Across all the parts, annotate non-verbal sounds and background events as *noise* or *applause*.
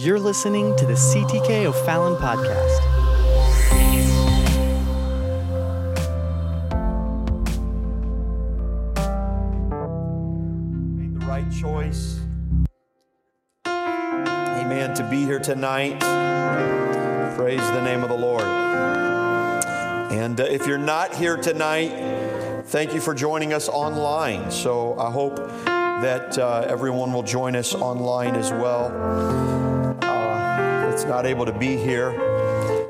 You're listening to the CTK O'Fallon podcast. Made the right choice. Amen. To be here tonight. Praise the name of the Lord. And uh, if you're not here tonight, thank you for joining us online. So I hope that uh, everyone will join us online as well. That's not able to be here.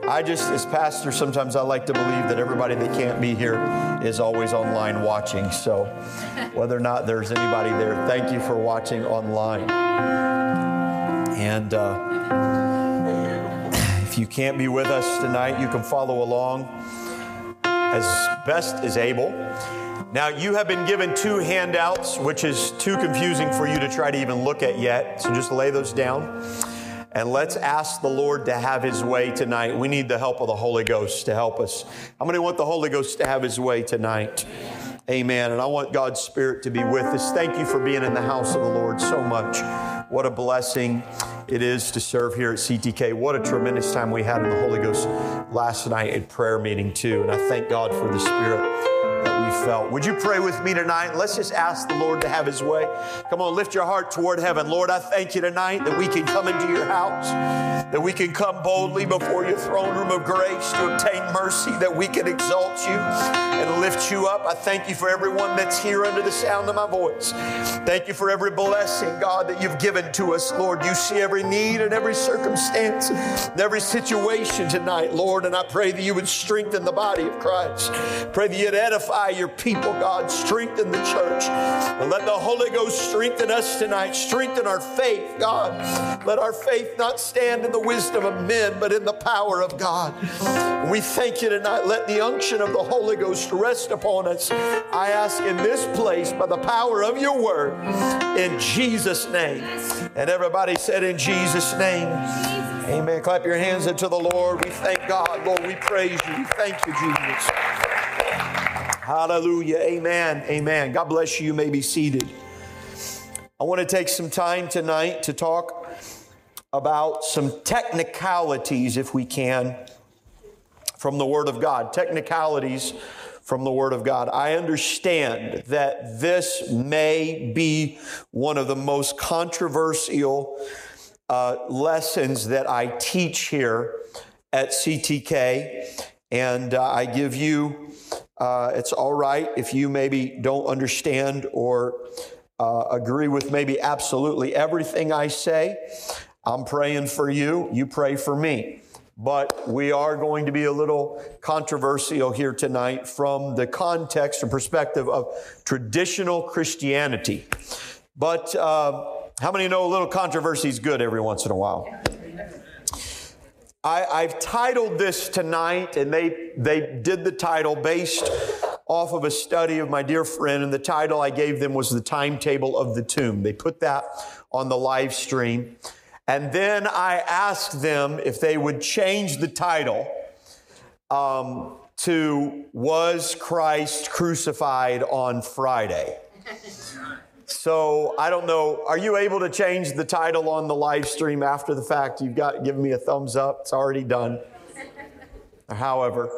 I just, as pastor, sometimes I like to believe that everybody that can't be here is always online watching. So whether or not there's anybody there, thank you for watching online. And uh, if you can't be with us tonight, you can follow along as best as able. Now, you have been given two handouts, which is too confusing for you to try to even look at yet. So just lay those down. And let's ask the Lord to have His way tonight. We need the help of the Holy Ghost to help us. How many want the Holy Ghost to have His way tonight? Amen. And I want God's Spirit to be with us. Thank you for being in the house of the Lord so much. What a blessing it is to serve here at CTK. What a tremendous time we had in the Holy Ghost last night at prayer meeting, too. And I thank God for the Spirit that we felt. Would you pray with me tonight? Let's just ask the Lord to have His way. Come on, lift your heart toward heaven. Lord, I thank you tonight that we can come into your house, that we can come boldly before your throne room of grace to obtain mercy, that we can exalt you and lift you up. I thank you for everyone that's here under the sound of my voice. Thank you for every blessing, God, that you've given to us, Lord. You see every need and every circumstance and every situation tonight, Lord. And I pray that you would strengthen the body of Christ. Pray that you'd edify your people, God. Strengthen the church. And let the Holy Ghost strengthen us tonight. Strengthen our faith, God. Let our faith not stand in the wisdom of men, but in the power of God. We thank you tonight. Let the unction of the Holy Ghost rest upon us. I ask in this place by the power of your word, in Jesus' name. And everybody said, In Jesus' name. Amen. Clap your hands unto the Lord. We thank God. Lord, we praise you. We thank you, Jesus. Hallelujah. Amen. Amen. God bless you. You may be seated. I want to take some time tonight to talk about some technicalities, if we can, from the Word of God. Technicalities from the Word of God. I understand that this may be one of the most controversial uh, lessons that I teach here at CTK, and uh, I give you. Uh, it's all right if you maybe don't understand or uh, agree with maybe absolutely everything I say. I'm praying for you. You pray for me. But we are going to be a little controversial here tonight from the context and perspective of traditional Christianity. But uh, how many know a little controversy is good every once in a while? I, have titled this tonight, and they, they did the title based off of a study of my dear friend, and the title I gave them was The Timetable of the Tomb. They put that on the live stream. And then I asked them if they would change the title um, to Was Christ Crucified on Friday? *laughs* So I don't know. Are you able to change the title on the live stream after the fact? You've got given me a thumbs up. It's already done. However,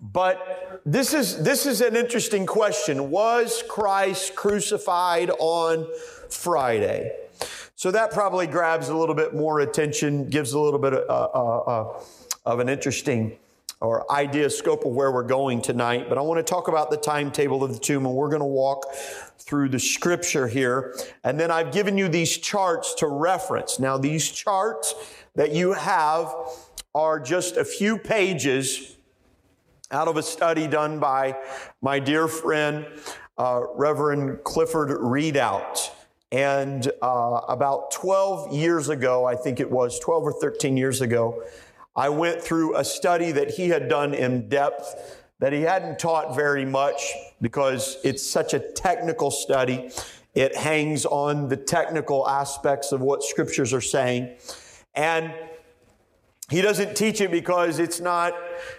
but this is this is an interesting question. Was Christ crucified on Friday? So that probably grabs a little bit more attention, gives a little bit of, uh, uh, uh, of an interesting or idea scope of where we're going tonight. But I want to talk about the timetable of the tomb, and we're going to walk through the scripture here. And then I've given you these charts to reference. Now, these charts that you have are just a few pages out of a study done by my dear friend, uh, Reverend Clifford Readout. And uh, about 12 years ago, I think it was 12 or 13 years ago, I went through a study that he had done in depth that he hadn't taught very much because it's such a technical study. It hangs on the technical aspects of what scriptures are saying. And he doesn't teach it because it's not,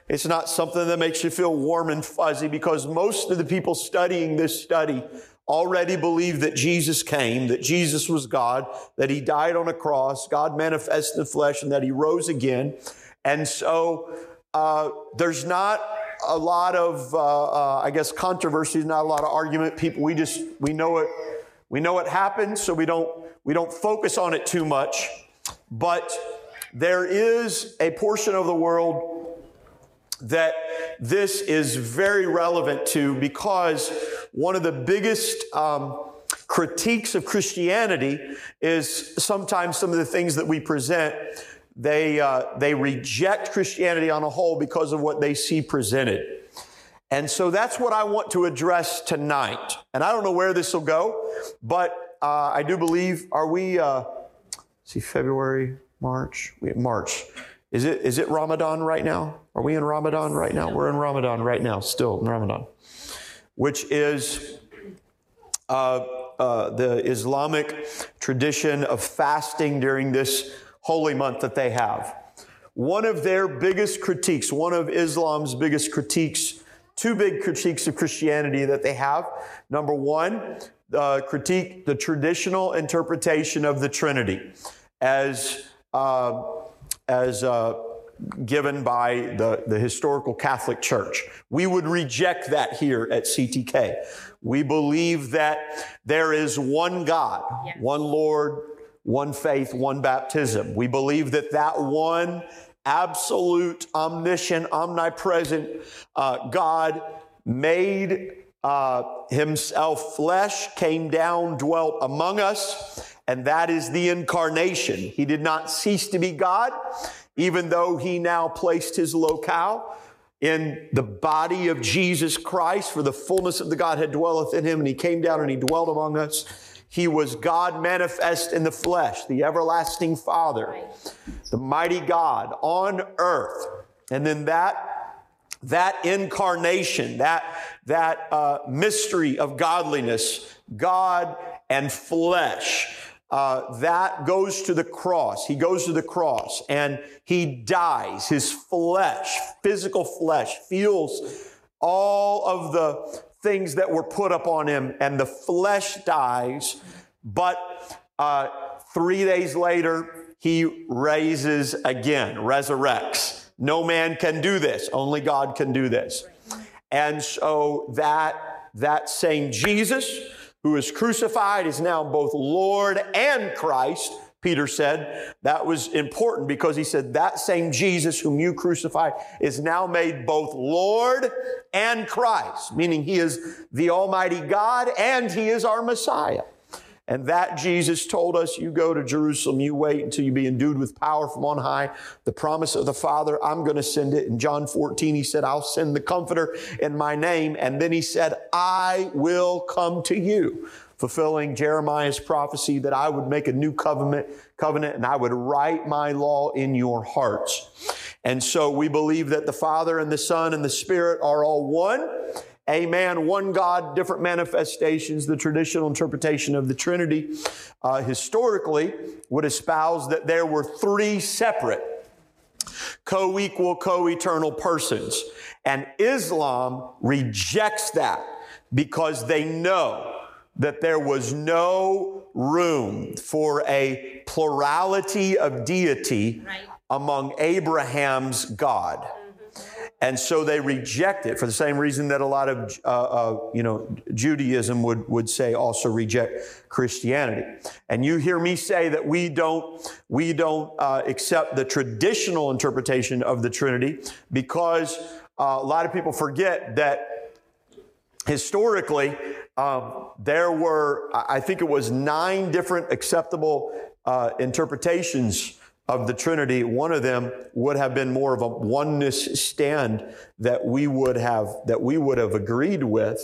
it's not something that makes you feel warm and fuzzy because most of the people studying this study already believe that Jesus came, that Jesus was God, that he died on a cross, God manifested in the flesh, and that he rose again. And so uh, there's not a lot of, uh, uh, I guess, controversy, not a lot of argument. People, we just, we know it, we know it happened, so we don't, we don't focus on it too much. But there is a portion of the world that this is very relevant to because one of the biggest um, critiques of Christianity is sometimes some of the things that we present. They, uh, they reject Christianity on a whole because of what they see presented. And so that's what I want to address tonight. And I don't know where this will go, but uh, I do believe, are we, uh, see, February, March, we, March. Is it, is it Ramadan right now? Are we in Ramadan right now? We're in Ramadan right now, still in Ramadan, which is uh, uh, the Islamic tradition of fasting during this holy month that they have. One of their biggest critiques, one of Islam's biggest critiques, two big critiques of Christianity that they have. Number one, uh, critique the traditional interpretation of the Trinity as uh, as uh, given by the, the historical Catholic Church. We would reject that here at CTK. We believe that there is one God, yes. one Lord, one faith, one baptism. We believe that that one absolute, omniscient, omnipresent uh, God made uh, himself flesh, came down, dwelt among us, and that is the incarnation. He did not cease to be God, even though he now placed his locale in the body of Jesus Christ, for the fullness of the Godhead dwelleth in him, and he came down and he dwelt among us. He was God manifest in the flesh, the everlasting Father, the mighty God on earth. And then that, that incarnation, that, that uh, mystery of godliness, God and flesh, uh, that goes to the cross. He goes to the cross and he dies. His flesh, physical flesh, feels all of the things that were put upon him, and the flesh dies. But uh, three days later, he raises again, resurrects. No man can do this. Only God can do this. And so that, that same Jesus, who is crucified is now both Lord and Christ. Peter said that was important because he said that same Jesus whom you crucified is now made both Lord and Christ, meaning he is the Almighty God and he is our Messiah. And that Jesus told us, you go to Jerusalem, you wait until you be endued with power from on high. The promise of the Father, I'm going to send it. In John 14, he said, I'll send the comforter in my name. And then he said, I will come to you fulfilling Jeremiah's prophecy that I would make a new covenant, covenant and I would write my law in your hearts. And so we believe that the Father and the Son and the Spirit are all one a man, one God, different manifestations. The traditional interpretation of the Trinity uh, historically would espouse that there were three separate co equal, co eternal persons. And Islam rejects that because they know that there was no room for a plurality of deity right. among Abraham's God. And so they reject it for the same reason that a lot of, uh, uh, you know, Judaism would, would say also reject Christianity. And you hear me say that we don't, we don't uh, accept the traditional interpretation of the Trinity because uh, a lot of people forget that historically um, there were, I think it was nine different acceptable uh, interpretations of the Trinity, one of them would have been more of a oneness stand that we would have that we would have agreed with,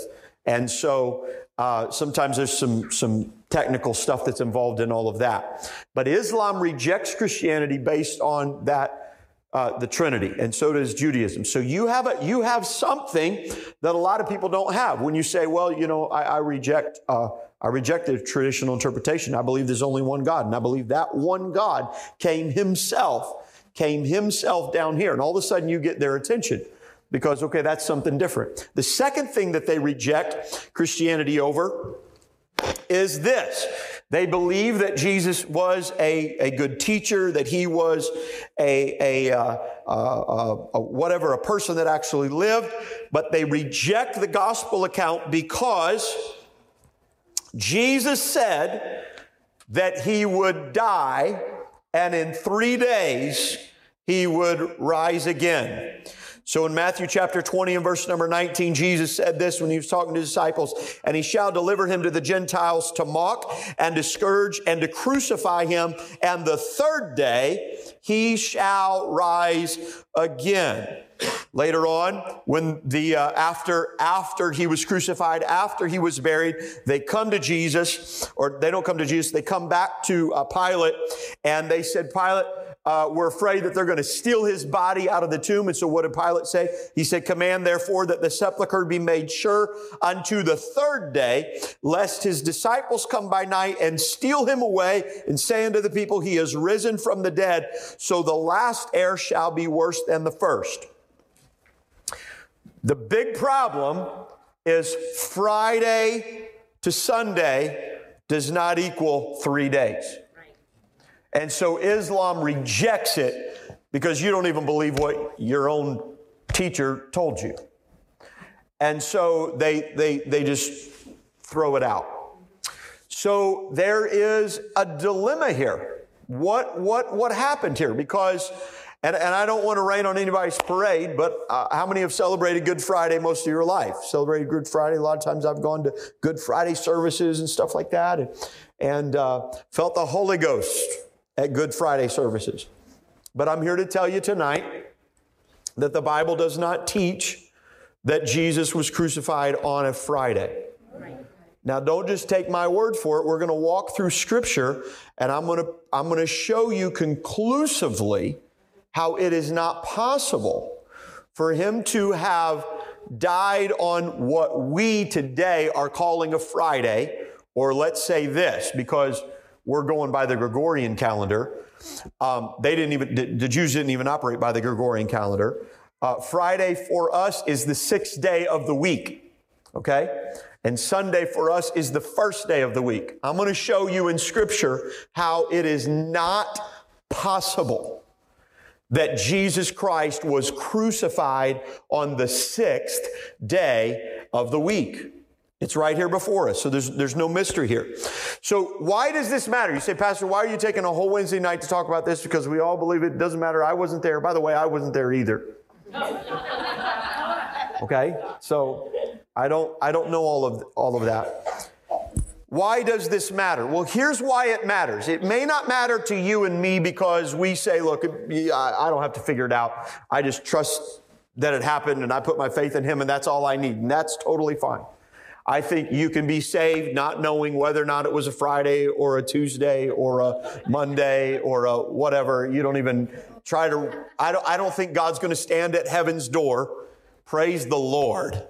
and so uh, sometimes there's some some technical stuff that's involved in all of that. But Islam rejects Christianity based on that. Uh, the Trinity, and so does Judaism. So you have a you have something that a lot of people don't have. When you say, "Well, you know, I, I reject uh, I reject the traditional interpretation. I believe there's only one God. And I believe that one God came himself, came himself down here. And all of a sudden you get their attention because, okay, that's something different. The second thing that they reject Christianity over is this. They believe that Jesus was a, a good teacher, that he was a, a, uh, uh, uh, whatever, a person that actually lived, but they reject the gospel account because Jesus said that he would die and in three days he would rise again. So in Matthew chapter 20 and verse number 19, Jesus said this when he was talking to his disciples, and he shall deliver him to the Gentiles to mock and to scourge and to crucify him. And the third day he shall rise again. Later on, when the uh, after after he was crucified, after he was buried, they come to Jesus, or they don't come to Jesus, they come back to uh, Pilate, and they said, Pilate, uh, were afraid that they're going to steal his body out of the tomb. And so what did Pilate say? He said, command therefore that the sepulchre be made sure unto the third day, lest his disciples come by night and steal him away and say unto the people, he is risen from the dead. So the last heir shall be worse than the first. The big problem is Friday to Sunday does not equal three days. And so Islam rejects it because you don't even believe what your own teacher told you. And so they, they, they just throw it out. So there is a dilemma here. What, what, what happened here? Because, and, and I don't want to rain on anybody's parade, but uh, how many have celebrated Good Friday most of your life? Celebrated Good Friday. A lot of times I've gone to Good Friday services and stuff like that and, and uh, felt the Holy Ghost at Good Friday services. But I'm here to tell you tonight that the Bible does not teach that Jesus was crucified on a Friday. Now, don't just take my word for it. We're going to walk through scripture and I'm going to, I'm going to show you conclusively how it is not possible for him to have died on what we today are calling a Friday, or let's say this, because we're going by the Gregorian calendar. Um, they didn't even, the, Jews didn't even operate by the Gregorian calendar. Uh, Friday for us is the sixth day of the week, okay? And Sunday for us is the first day of the week. I'm going to show you in Scripture how it is not possible that Jesus Christ was crucified on the sixth day of the week. It's right here before us. So there's, there's no mystery here. So why does this matter? You say, Pastor, why are you taking a whole Wednesday night to talk about this? Because we all believe it doesn't matter. I wasn't there. By the way, I wasn't there either. *laughs* okay? So I don't, I don't know all of, all of that. Why does this matter? Well, here's why it matters. It may not matter to you and me because we say, look, I don't have to figure it out. I just trust that it happened and I put my faith in him and that's all I need. And that's totally fine. I think you can be saved not knowing whether or not it was a Friday or a Tuesday or a Monday or a whatever. You don't even try to, I don't, I don't think God's going to stand at heaven's door praise the Lord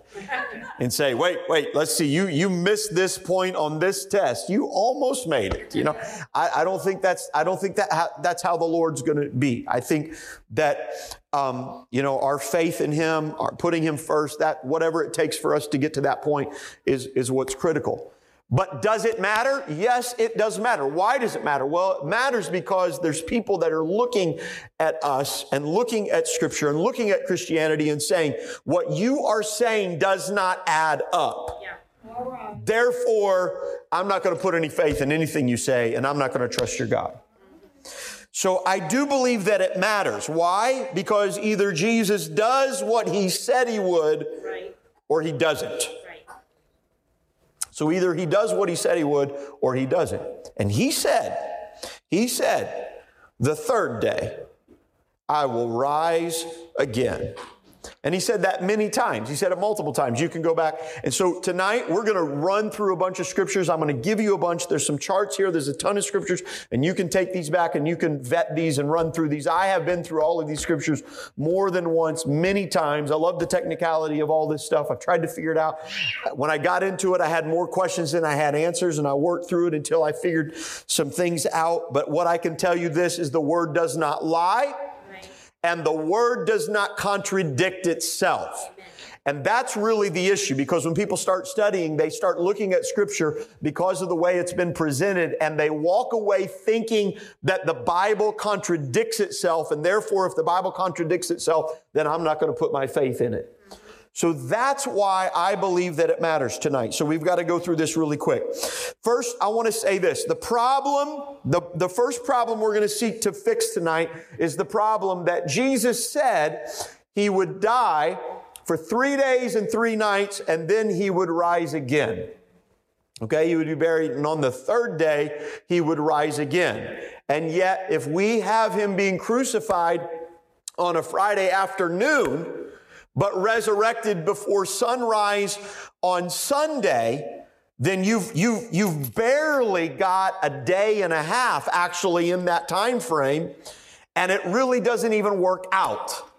and say, wait, wait, let's see, you, you missed this point on this test. You almost made it. You know, I, I don't think that's, I don't think that ha- that's how the Lord's going to be. I think that, um, you know, our faith in Him, our putting Him first, that whatever it takes for us to get to that point is, is what's critical. But does it matter? Yes, it does matter. Why does it matter? Well, it matters because there's people that are looking at us and looking at scripture and looking at Christianity and saying, what you are saying does not add up. Yeah. Therefore, I'm not going to put any faith in anything you say and I'm not going to trust your God. So I do believe that it matters. Why? Because either Jesus does what he said he would right. or he doesn't. So either he does what he said he would or he doesn't. And he said, he said, the third day, I will rise again. And he said that many times. He said it multiple times. You can go back. And so tonight we're going to run through a bunch of scriptures. I'm going to give you a bunch. There's some charts here. There's a ton of scriptures and you can take these back and you can vet these and run through these. I have been through all of these scriptures more than once, many times. I love the technicality of all this stuff. I've tried to figure it out. When I got into it, I had more questions than I had answers and I worked through it until I figured some things out. But what I can tell you this is the word does not lie and the word does not contradict itself. And that's really the issue because when people start studying, they start looking at scripture because of the way it's been presented and they walk away thinking that the Bible contradicts itself. And therefore, if the Bible contradicts itself, then I'm not going to put my faith in it. So that's why I believe that it matters tonight. So we've got to go through this really quick. First, I want to say this. The problem, the, the first problem we're going to seek to fix tonight is the problem that Jesus said he would die for three days and three nights, and then he would rise again. Okay, he would be buried, and on the third day, he would rise again. And yet, if we have him being crucified on a Friday afternoon, but resurrected before sunrise on Sunday, then you've, you've, you've barely got a day and a half actually in that time frame, and it really doesn't even work out.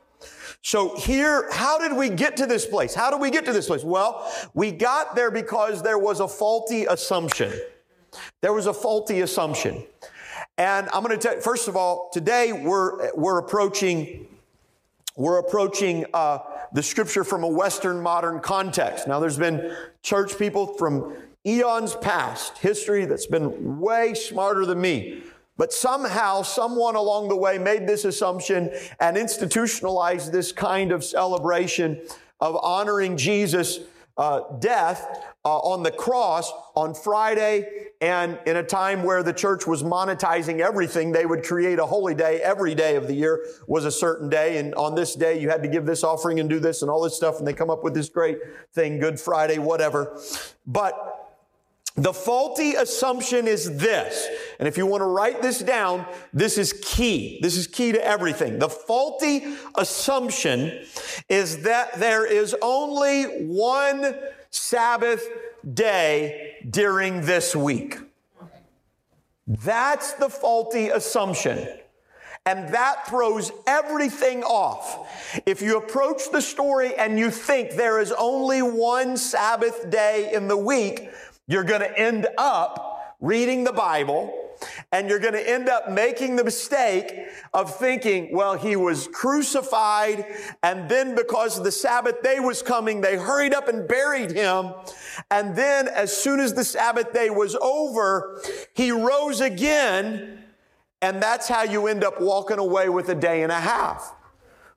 So here, how did we get to this place? How did we get to this place? Well, we got there because there was a faulty assumption. There was a faulty assumption. And I'm going to tell you, first of all, today we're, we're approaching, we're approaching, uh, the scripture from a Western modern context. Now, there's been church people from eons past, history that's been way smarter than me but somehow, someone along the way made this assumption and institutionalized this kind of celebration of honoring Jesus' uh, death uh, on the cross on Friday. And in a time where the church was monetizing everything, they would create a holy day. Every day of the year was a certain day. And on this day, you had to give this offering and do this and all this stuff. And they come up with this great thing, Good Friday, whatever. But the faulty assumption is this, and if you want to write this down, this is key. This is key to everything. The faulty assumption is that there is only one Sabbath day during this week. That's the faulty assumption. And that throws everything off. If you approach the story and you think there is only one Sabbath day in the week, you're going to end up reading the Bible and you're going to end up making the mistake of thinking, well, he was crucified. And then because the Sabbath day was coming, they hurried up and buried him. And then as soon as the Sabbath day was over, he rose again. And that's how you end up walking away with a day and a half.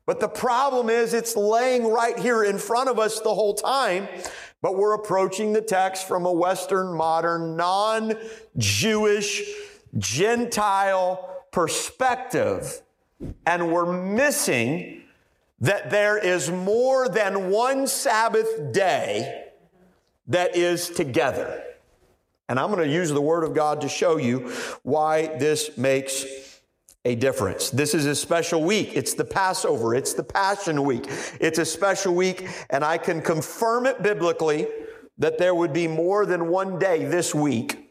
But the problem is it's laying right here in front of us the whole time. But we're approaching the text from a Western, modern, non Jewish, Gentile perspective. And we're missing that there is more than one Sabbath day that is together. And I'm going to use the Word of God to show you why this makes a difference. This is a special week. It's the Passover. It's the Passion Week. It's a special week, and I can confirm it biblically that there would be more than one day this week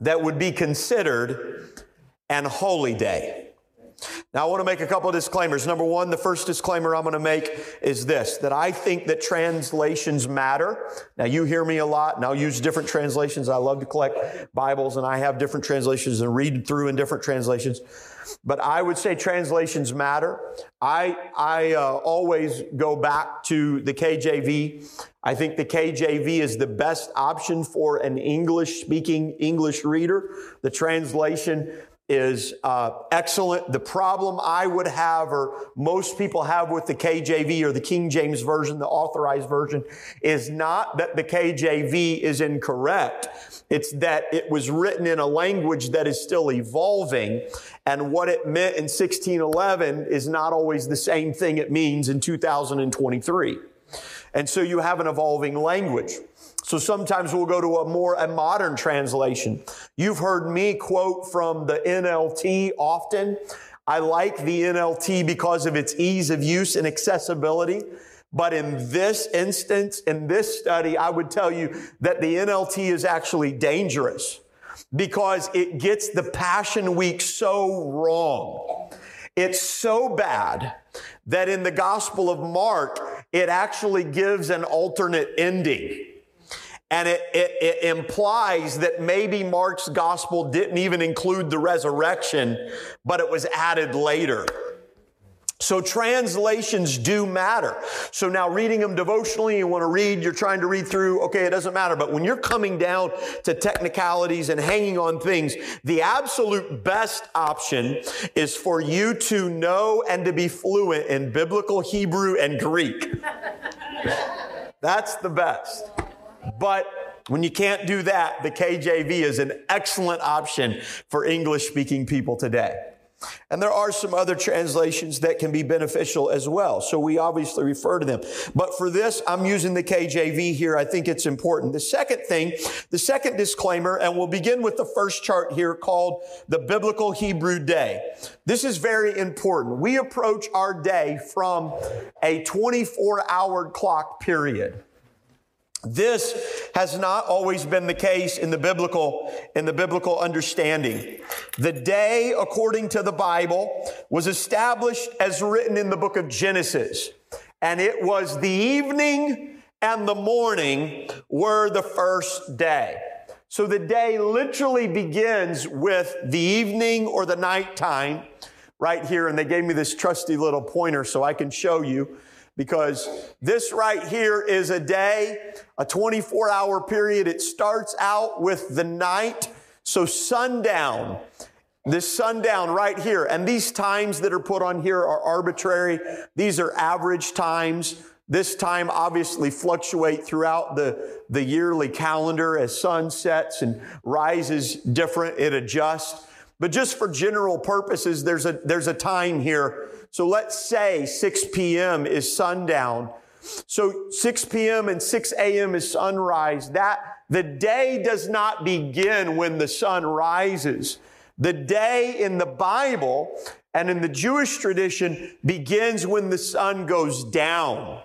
that would be considered an holy day. Now, I want to make a couple of disclaimers. Number one, the first disclaimer I'm going to make is this, that I think that translations matter. Now, you hear me a lot, and I'll use different translations. I love to collect Bibles, and I have different translations and read through in different translations. But I would say translations matter. I, I uh, always go back to the KJV. I think the KJV is the best option for an English speaking English reader. The translation is uh, excellent. The problem I would have, or most people have with the KJV or the King James Version, the authorized version, is not that the KJV is incorrect. It's that it was written in a language that is still evolving. And what it meant in 1611 is not always the same thing it means in 2023. And so you have an evolving language. So sometimes we'll go to a more a modern translation. You've heard me quote from the NLT often. I like the NLT because of its ease of use and accessibility. But in this instance, in this study, I would tell you that the NLT is actually dangerous because it gets the Passion Week so wrong. It's so bad that in the Gospel of Mark, it actually gives an alternate ending. And it, it, it, implies that maybe Mark's gospel didn't even include the resurrection, but it was added later. So translations do matter. So now reading them devotionally, you want to read, you're trying to read through, okay, it doesn't matter. But when you're coming down to technicalities and hanging on things, the absolute best option is for you to know and to be fluent in biblical Hebrew and Greek. *laughs* That's the best. But when you can't do that, the KJV is an excellent option for English speaking people today. And there are some other translations that can be beneficial as well. So we obviously refer to them. But for this, I'm using the KJV here. I think it's important. The second thing, the second disclaimer, and we'll begin with the first chart here called the Biblical Hebrew Day. This is very important. We approach our day from a 24 hour clock period. This has not always been the case in the biblical, in the biblical understanding. The day, according to the Bible, was established as written in the book of Genesis. And it was the evening and the morning were the first day. So the day literally begins with the evening or the nighttime right here. And they gave me this trusty little pointer so I can show you because this right here is a day, a 24 hour period. It starts out with the night. So sundown, this sundown right here. And these times that are put on here are arbitrary. These are average times. This time obviously fluctuate throughout the, the yearly calendar as sun sets and rises different. It adjusts. But just for general purposes, there's a, there's a time here so let's say 6 p.m. is sundown. So 6 p.m. and 6 a.m. is sunrise. That the day does not begin when the sun rises. The day in the Bible and in the Jewish tradition begins when the sun goes down.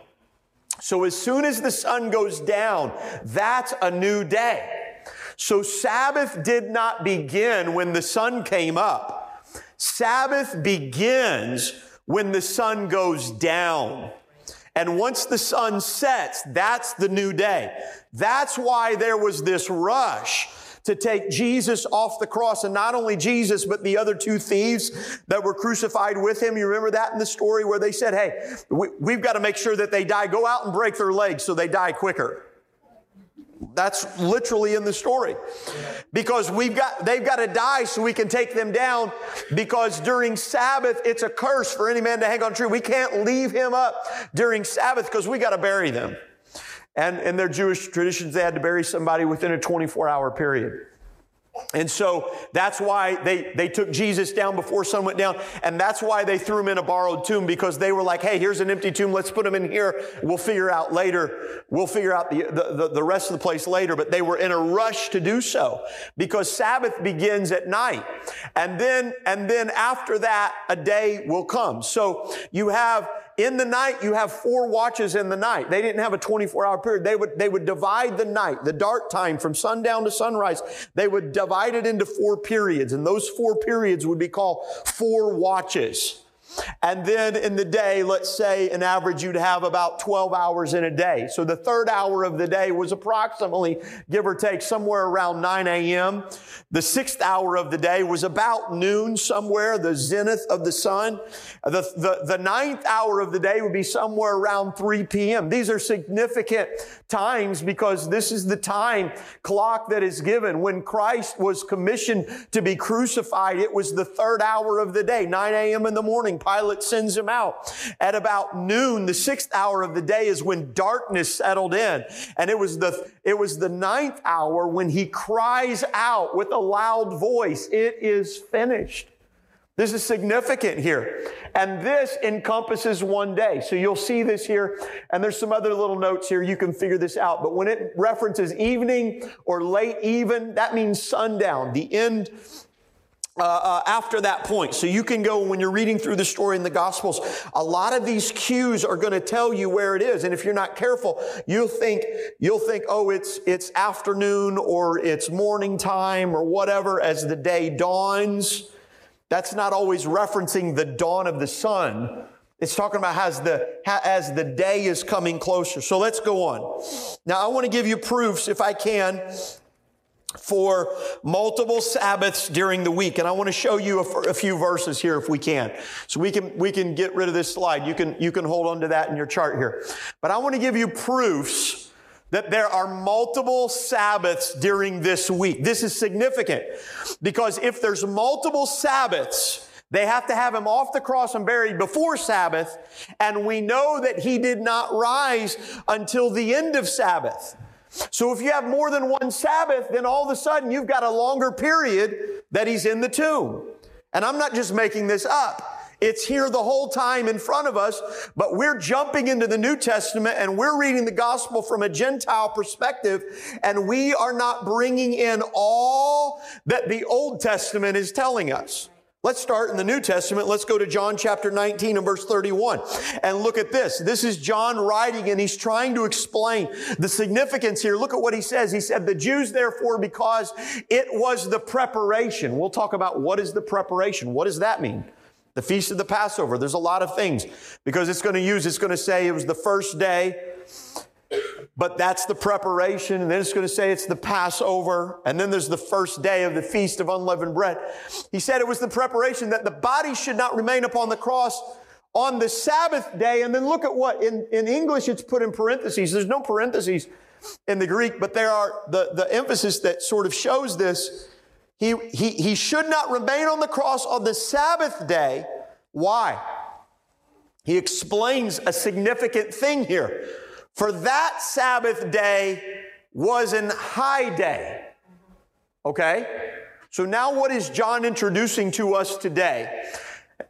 So as soon as the sun goes down, that's a new day. So Sabbath did not begin when the sun came up. Sabbath begins when the sun goes down. And once the sun sets, that's the new day. That's why there was this rush to take Jesus off the cross and not only Jesus, but the other two thieves that were crucified with him. You remember that in the story where they said, Hey, we, have got to make sure that they die. Go out and break their legs so they die quicker. That's literally in the story. Because we've got, they've got to die so we can take them down because during Sabbath, it's a curse for any man to hang on a tree. We can't leave him up during Sabbath because we got to bury them. And in their Jewish traditions, they had to bury somebody within a 24 hour period. And so that's why they, they took Jesus down before sun went down. And that's why they threw him in a borrowed tomb because they were like, hey, here's an empty tomb. Let's put him in here. We'll figure out later. We'll figure out the, the, the rest of the place later. But they were in a rush to do so because Sabbath begins at night. And then, and then after that, a day will come. So you have in the night, you have four watches in the night. They didn't have a 24 hour period. They would, they would divide the night, the dark time from sundown to sunrise. They would divide it into four periods. And those four periods would be called four watches. And then in the day, let's say an average you'd have about 12 hours in a day. So the third hour of the day was approximately, give or take, somewhere around 9 a.m. The sixth hour of the day was about noon somewhere, the zenith of the sun. The, the, the ninth hour of the day would be somewhere around 3 p.m. These are significant times because this is the time clock that is given. When Christ was commissioned to be crucified, it was the third hour of the day, 9 a.m. in the morning. Pilate sends him out. At about noon, the sixth hour of the day is when darkness settled in. And it was the, it was the ninth hour when he cries out with a loud voice, it is finished. This is significant here. And this encompasses one day. So you'll see this here. And there's some other little notes here. You can figure this out. But when it references evening or late even, that means sundown, the end uh, uh, after that point. So you can go when you're reading through the story in the Gospels. A lot of these cues are going to tell you where it is, and if you're not careful, you'll think you'll think, oh, it's it's afternoon or it's morning time or whatever as the day dawns. That's not always referencing the dawn of the sun. It's talking about as the, as the day is coming closer. So let's go on. Now I want to give you proofs, if I can, for multiple Sabbaths during the week. And I want to show you a, a, few verses here if we can. So we can, we can get rid of this slide. You can, you can hold on to that in your chart here. But I want to give you proofs that there are multiple Sabbaths during this week. This is significant because if there's multiple Sabbaths, they have to have him off the cross and buried before Sabbath, and we know that he did not rise until the end of Sabbath. So if you have more than one Sabbath, then all of a sudden you've got a longer period that he's in the tomb. And I'm not just making this up. It's here the whole time in front of us, but we're jumping into the New Testament and we're reading the gospel from a Gentile perspective, and we are not bringing in all that the Old Testament is telling us. Let's start in the New Testament. Let's go to John chapter 19 and verse 31 and look at this. This is John writing and he's trying to explain the significance here. Look at what he says. He said, the Jews therefore, because it was the preparation. We'll talk about what is the preparation. What does that mean? The feast of the Passover. There's a lot of things because it's going to use, it's going to say it was the first day but that's the preparation. And then it's going to say it's the Passover. And then there's the first day of the Feast of Unleavened Bread. He said it was the preparation that the body should not remain upon the cross on the Sabbath day. And then look at what in, in English it's put in parentheses. There's no parentheses in the Greek, but there are the, the emphasis that sort of shows this. He, he, he should not remain on the cross on the Sabbath day. Why? He explains a significant thing here. For that Sabbath day was an high day. Okay? So now what is John introducing to us today?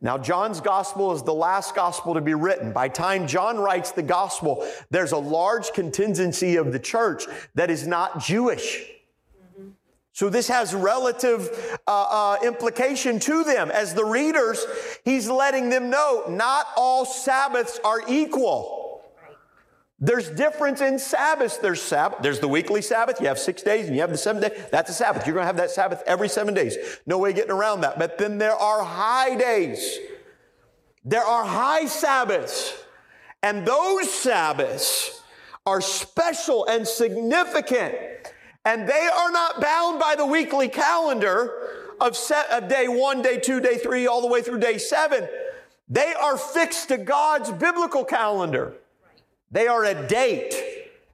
Now, John's gospel is the last gospel to be written. By time John writes the gospel, there's a large contingency of the church that is not Jewish. So this has relative uh, uh, implication to them. As the readers, he's letting them know not all Sabbaths are equal. There's difference in Sabbaths. There's Sabbath. There's the weekly Sabbath. You have six days and you have the seventh day. That's a Sabbath. You're going to have that Sabbath every seven days. No way getting around that. But then there are high days. There are high Sabbaths. And those Sabbaths are special and significant. And they are not bound by the weekly calendar of, set, of day one, day two, day three, all the way through day seven. They are fixed to God's biblical calendar. They are a date.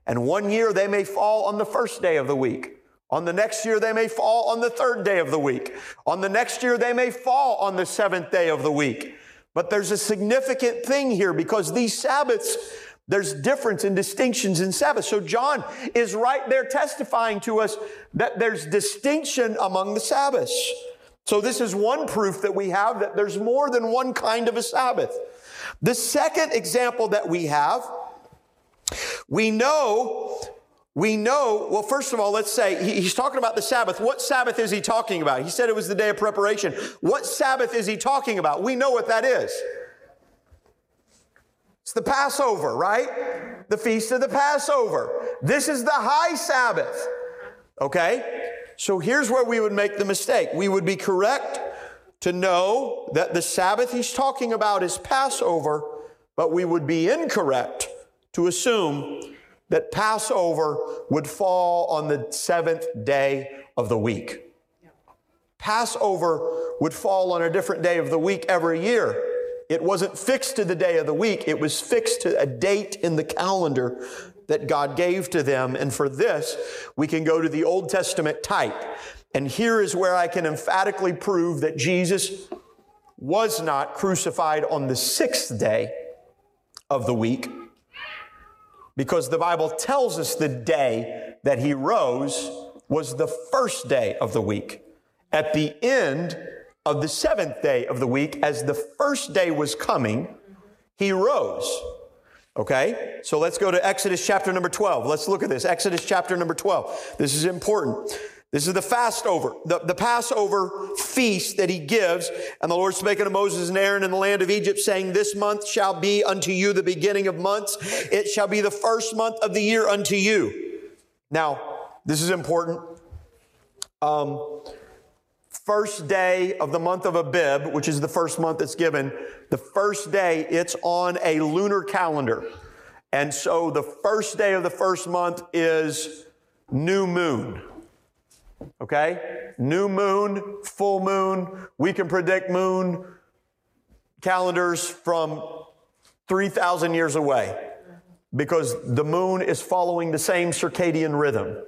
And one year they may fall on the first day of the week. On the next year, they may fall on the third day of the week. On the next year, they may fall on the seventh day of the week. But there's a significant thing here because these Sabbaths, there's difference and distinctions in Sabbath. So John is right there testifying to us that there's distinction among the Sabbaths. So this is one proof that we have that there's more than one kind of a Sabbath. The second example that we have we know, we know, well, first of all, let's say he's talking about the Sabbath. What Sabbath is he talking about? He said it was the day of preparation. What Sabbath is he talking about? We know what that is. It's the Passover, right? The feast of the Passover. This is the high Sabbath. Okay? So here's where we would make the mistake. We would be correct to know that the Sabbath he's talking about is Passover, but we would be incorrect to assume that Passover would fall on the seventh day of the week. Passover would fall on a different day of the week every year. It wasn't fixed to the day of the week, it was fixed to a date in the calendar that God gave to them. And for this, we can go to the Old Testament type. And here is where I can emphatically prove that Jesus was not crucified on the sixth day of the week because the Bible tells us the day that he rose was the first day of the week. At the end of the seventh day of the week, as the first day was coming, he rose. Okay? So let's go to Exodus chapter number 12. Let's look at this. Exodus chapter number 12. This is important. This is the Passover, the, the Passover feast that he gives. And the Lord spake unto Moses and Aaron in the land of Egypt, saying, This month shall be unto you the beginning of months. It shall be the first month of the year unto you. Now, this is important. Um, first day of the month of Abib, which is the first month that's given, the first day, it's on a lunar calendar. And so the first day of the first month is new moon. Okay? New moon, full moon. We can predict moon calendars from 3,000 years away because the moon is following the same circadian rhythm.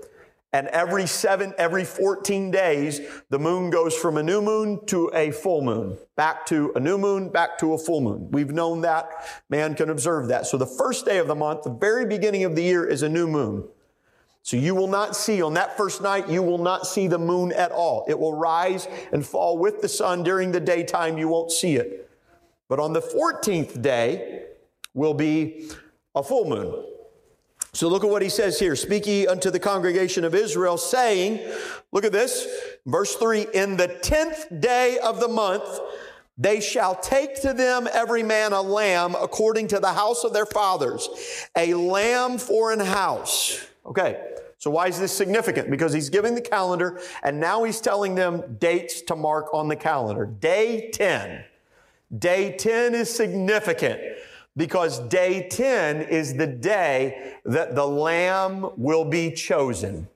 And every seven, every 14 days, the moon goes from a new moon to a full moon, back to a new moon, back to a full moon. We've known that. Man can observe that. So the first day of the month, the very beginning of the year is a new moon. So you will not see, on that first night, you will not see the moon at all. It will rise and fall with the sun during the daytime. You won't see it. But on the 14th day will be a full moon. So look at what he says here. Speak ye unto the congregation of Israel, saying, look at this, verse 3 In the tenth day of the month, they shall take to them every man a lamb according to the house of their fathers, a lamb for an house. Okay, so why is this significant? Because he's giving the calendar and now he's telling them dates to mark on the calendar. Day 10. Day 10 is significant because day 10 is the day that the lamb will be chosen.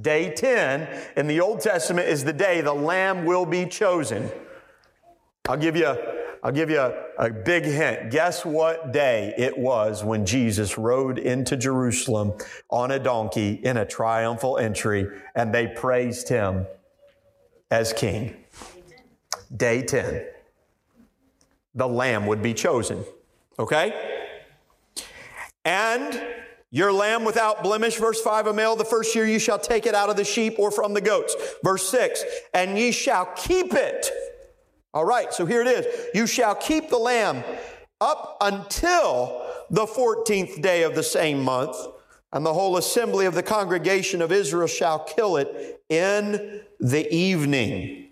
Day 10 in the Old Testament is the day the lamb will be chosen. I'll give you I'll give you a, a, big hint. Guess what day it was when Jesus rode into Jerusalem on a donkey in a triumphal entry and they praised him as king? Day 10 the lamb would be chosen. Okay? And your lamb without blemish, verse 5, a male the first year you shall take it out of the sheep or from the goats. Verse 6, and ye shall keep it. All right, so here it is. You shall keep the lamb up until the 14th day of the same month, and the whole assembly of the congregation of Israel shall kill it in the evening.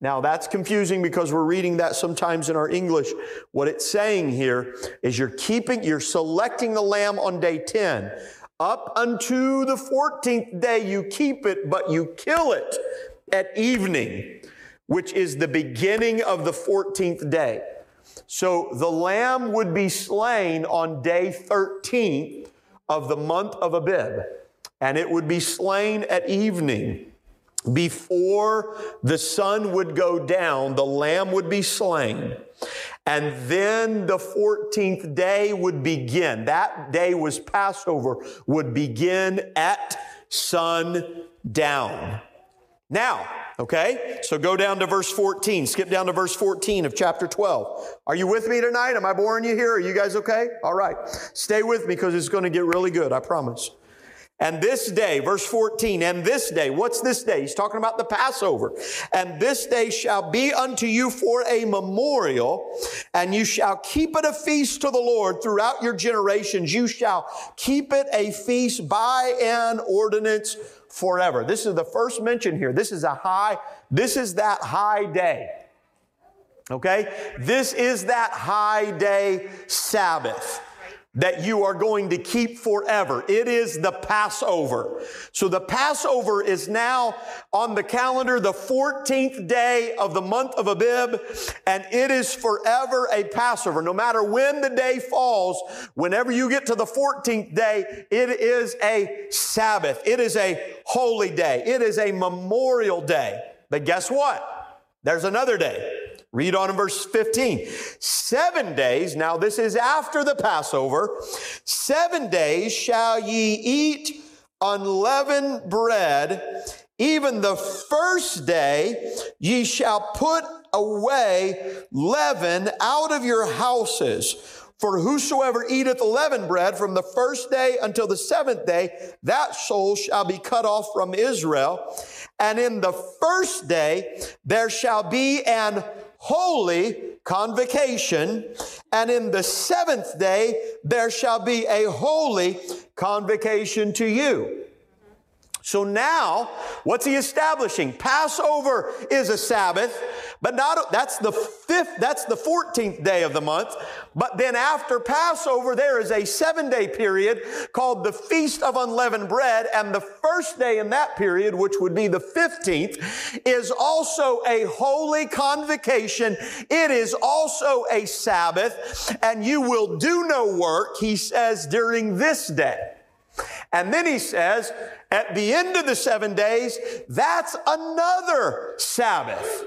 Now that's confusing because we're reading that sometimes in our English. What it's saying here is you're keeping, you're selecting the lamb on day 10. Up unto the 14th day you keep it, but you kill it at evening, which is the beginning of the 14th day. So the lamb would be slain on day 13th of the month of Abib, and it would be slain at evening. Before the sun would go down, the lamb would be slain. And then the 14th day would begin. That day was Passover, would begin at sundown. Now, okay, so go down to verse 14. Skip down to verse 14 of chapter 12. Are you with me tonight? Am I boring you here? Are you guys okay? All right. Stay with me because it's going to get really good, I promise. And this day, verse 14, and this day, what's this day? He's talking about the Passover. And this day shall be unto you for a memorial, and you shall keep it a feast to the Lord throughout your generations. You shall keep it a feast by an ordinance forever. This is the first mention here. This is a high, this is that high day. Okay? This is that high day Sabbath that you are going to keep forever. It is the Passover. So the Passover is now on the calendar, the 14th day of the month of Abib, and it is forever a Passover. No matter when the day falls, whenever you get to the 14th day, it is a Sabbath. It is a holy day. It is a memorial day. But guess what? There's another day. Read on in verse 15. Seven days, now this is after the Passover, seven days shall ye eat unleavened bread. Even the first day ye shall put away leaven out of your houses. For whosoever eateth leavened bread from the first day until the seventh day, that soul shall be cut off from Israel. And in the first day there shall be an holy convocation, and in the seventh day there shall be a holy convocation to you. So now, what's he establishing? Passover is a Sabbath, but not, that's the fifth, that's the 14th day of the month. But then after Passover, there is a seven day period called the Feast of Unleavened Bread. And the first day in that period, which would be the 15th, is also a holy convocation. It is also a Sabbath and you will do no work, he says, during this day. And then he says, at the end of the seven days, that's another Sabbath.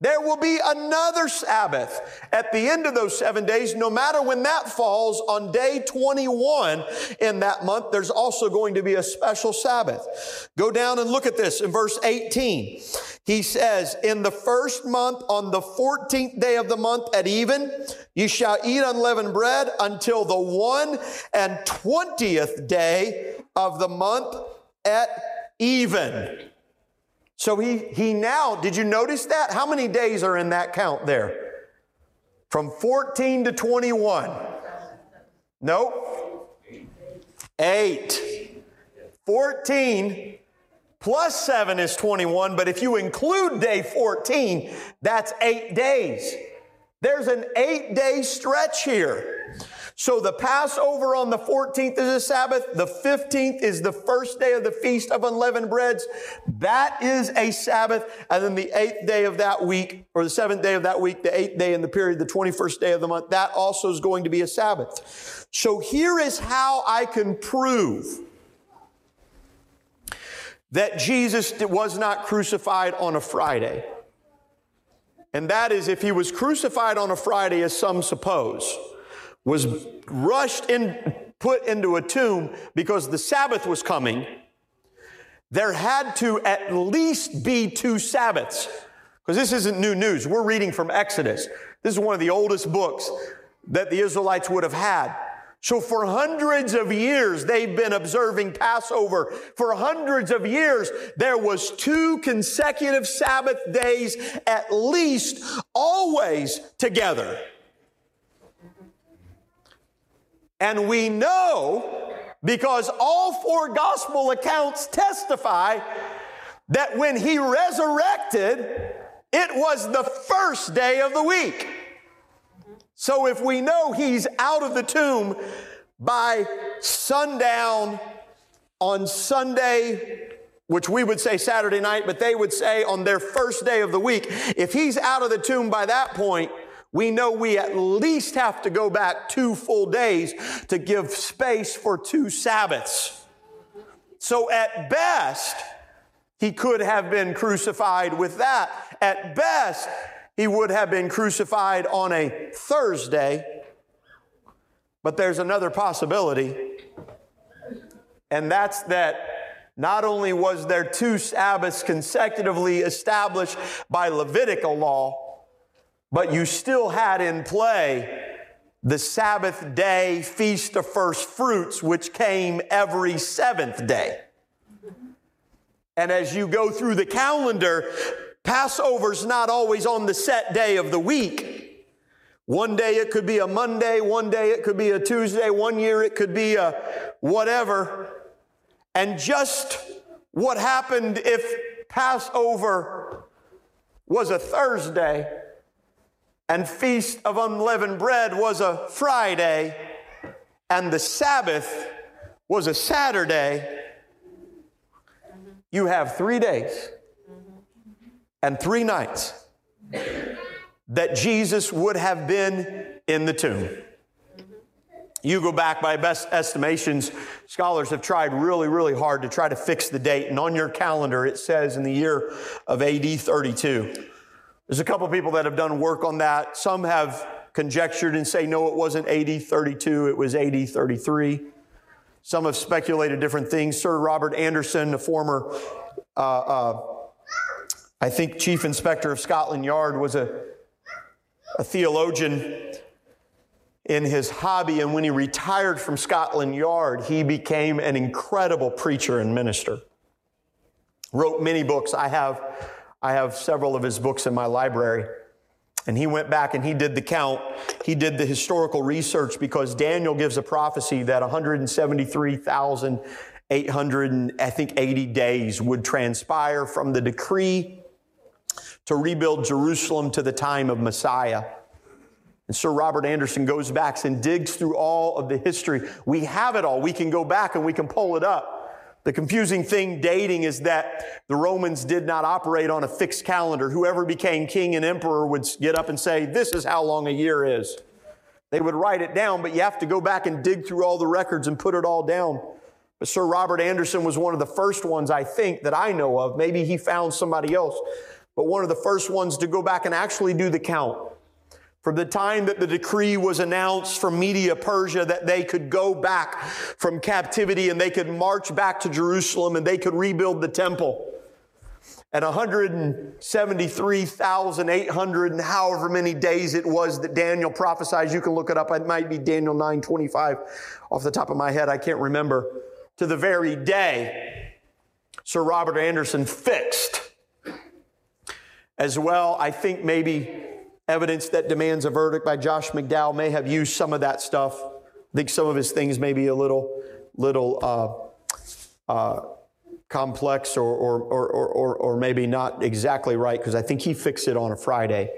There will be another Sabbath at the end of those seven days, no matter when that falls on day 21 in that month, there's also going to be a special Sabbath. Go down and look at this in verse 18. He says, in the first month, on the 14th day of the month at even, you shall eat unleavened bread until the one and 20th day of the month at even. So he, he now, did you notice that? How many days are in that count there? From 14 to 21. Nope. Eight. 14 plus 7 is 21, but if you include day 14, that's eight days. There's an eight day stretch here. So the Passover on the 14th is a Sabbath. The 15th is the first day of the Feast of Unleavened Breads. That is a Sabbath. And then the eighth day of that week, or the seventh day of that week, the eighth day in the period, the 21st day of the month, that also is going to be a Sabbath. So here is how I can prove that Jesus was not crucified on a Friday. And that is if he was crucified on a Friday, as some suppose was rushed in, put into a tomb because the Sabbath was coming, there had to at least be two Sabbaths. Because this isn't new news. We're reading from Exodus. This is one of the oldest books that the Israelites would have had. So for hundreds of years, they've been observing Passover. For hundreds of years, there was two consecutive Sabbath days at least always together. And we know because all four gospel accounts testify that when he resurrected, it was the first day of the week. So if we know he's out of the tomb by sundown on Sunday, which we would say Saturday night, but they would say on their first day of the week, if he's out of the tomb by that point, we know we at least have to go back two full days to give space for two Sabbaths. So at best, he could have been crucified with that. At best, he would have been crucified on a Thursday. But there's another possibility, and that's that not only was there two Sabbaths consecutively established by Levitical law, but you still had in play the Sabbath day feast of first fruits, which came every seventh day. And as you go through the calendar, Passover's not always on the set day of the week. One day it could be a Monday, one day it could be a Tuesday, one year it could be a whatever. And just what happened if Passover was a Thursday and Feast of Unleavened Bread was a Friday, and the Sabbath was a Saturday, you have three days and three nights that Jesus would have been in the tomb. You go back by best estimations, scholars have tried really, really hard to try to fix the date. And on your calendar, it says in the year of AD 32. There's a couple of people that have done work on that. Some have conjectured and say, no, it wasn't AD 32, it was AD 33. Some have speculated different things. Sir Robert Anderson, the former, uh, uh, I think, chief inspector of Scotland Yard, was a, a theologian in his hobby. And when he retired from Scotland Yard, he became an incredible preacher and minister. Wrote many books. I have I have several of his books in my library. And he went back and he did the count. He did the historical research because Daniel gives a prophecy that 173,800, I think 80 days would transpire from the decree to rebuild Jerusalem to the time of Messiah. And Sir Robert Anderson goes back and digs through all of the history. We have it all. We can go back and we can pull it up. The confusing thing dating is that the Romans did not operate on a fixed calendar. Whoever became king and emperor would get up and say, This is how long a year is. They would write it down, but you have to go back and dig through all the records and put it all down. But Sir Robert Anderson was one of the first ones, I think, that I know of. Maybe he found somebody else, but one of the first ones to go back and actually do the count. From the time that the decree was announced from Media Persia that they could go back from captivity and they could march back to Jerusalem and they could rebuild the temple. And 173,800 and however many days it was that Daniel prophesied, you can look it up. It might be Daniel 925 off the top of my head. I can't remember. To the very day, Sir Robert Anderson fixed. As well, I think maybe evidence that demands a verdict by Josh McDowell may have used some of that stuff. I think some of his things may be a little, little uh, uh, complex or, or, or, or, or maybe not exactly right because I think he fixed it on a Friday.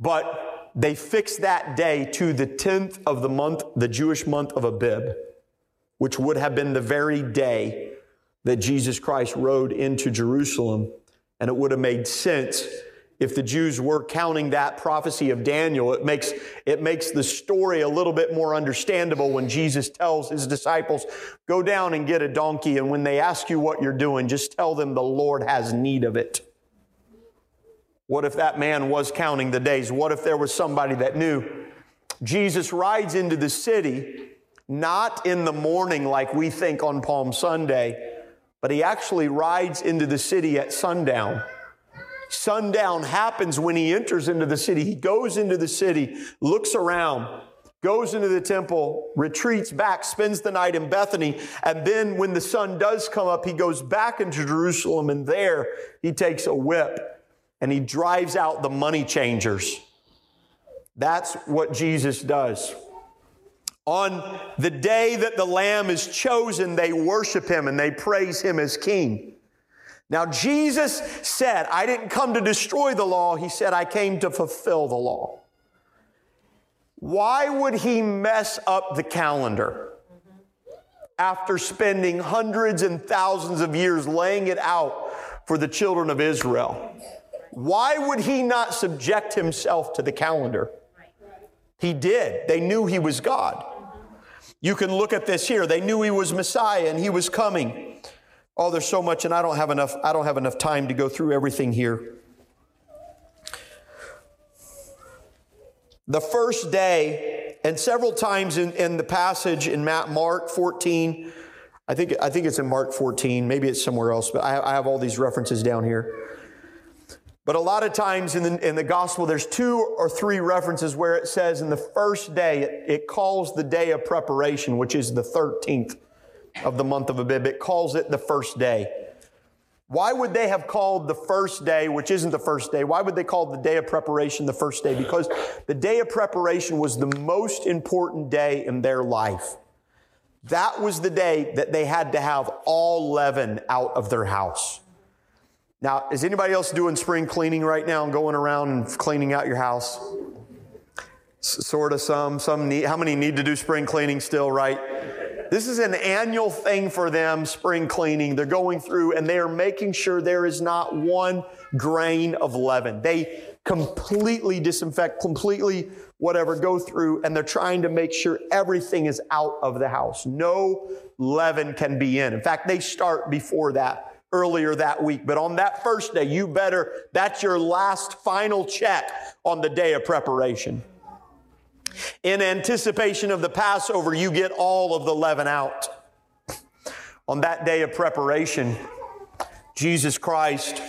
But they fixed that day to the 10th of the month, the Jewish month of Abib, which would have been the very day that Jesus Christ rode into Jerusalem. And it would have made sense if the Jews were counting that prophecy of Daniel, it makes, it makes the story a little bit more understandable when Jesus tells his disciples, go down and get a donkey. And when they ask you what you're doing, just tell them the Lord has need of it. What if that man was counting the days? What if there was somebody that knew? Jesus rides into the city, not in the morning like we think on Palm Sunday, but he actually rides into the city at sundown. Sundown happens when he enters into the city. He goes into the city, looks around, goes into the temple, retreats back, spends the night in Bethany, and then when the sun does come up, he goes back into Jerusalem, and there he takes a whip and he drives out the money changers. That's what Jesus does. On the day that the Lamb is chosen, they worship him and they praise him as king. Now, Jesus said, I didn't come to destroy the law. He said, I came to fulfill the law. Why would he mess up the calendar after spending hundreds and thousands of years laying it out for the children of Israel? Why would he not subject himself to the calendar? He did. They knew he was God. You can look at this here. They knew he was Messiah and he was coming. Oh, there's so much, and I don't have enough, I don't have enough time to go through everything here. The first day, and several times in, in the passage in Matt Mark 14, I think, I think it's in Mark 14, maybe it's somewhere else, but I, I have all these references down here. But a lot of times in the, in the gospel, there's two or three references where it says in the first day, it, it calls the day of preparation, which is the 13th of the month of Abib. It calls it the first day. Why would they have called the first day, which isn't the first day, why would they call the day of preparation the first day? Because the day of preparation was the most important day in their life. That was the day that they had to have all leaven out of their house. Now, is anybody else doing spring cleaning right now and going around and cleaning out your house? S- sort of some, some need, how many need to do spring cleaning still, right? This is an annual thing for them, spring cleaning. They're going through and they are making sure there is not one grain of leaven. They completely disinfect, completely whatever, go through and they're trying to make sure everything is out of the house. No leaven can be in. In fact, they start before that earlier that week. But on that first day, you better, that's your last final check on the day of preparation. In anticipation of the Passover, you get all of the leaven out. On that day of preparation, Jesus Christ,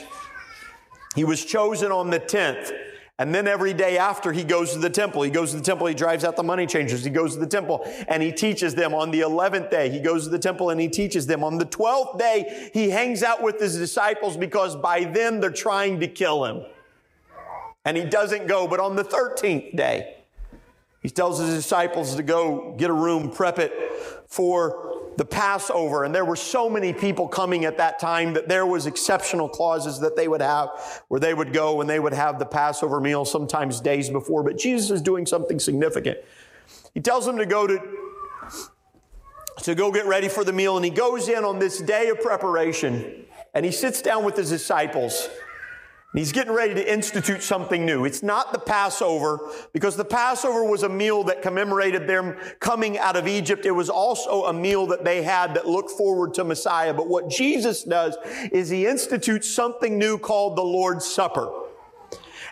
he was chosen on the 10th. And then every day after, he goes to the temple. He goes to the temple, he drives out the money changers. He goes to the temple and he teaches them. On the 11th day, he goes to the temple and he teaches them. On the 12th day, he hangs out with his disciples because by then they're trying to kill him. And he doesn't go, but on the 13th day, he tells his disciples to go get a room, prep it for the Passover. And there were so many people coming at that time that there was exceptional clauses that they would have where they would go and they would have the Passover meal sometimes days before. But Jesus is doing something significant. He tells them to go to, to go get ready for the meal. And he goes in on this day of preparation and he sits down with his disciples He's getting ready to institute something new. It's not the Passover, because the Passover was a meal that commemorated them coming out of Egypt. It was also a meal that they had that looked forward to Messiah. But what Jesus does is he institutes something new called the Lord's Supper.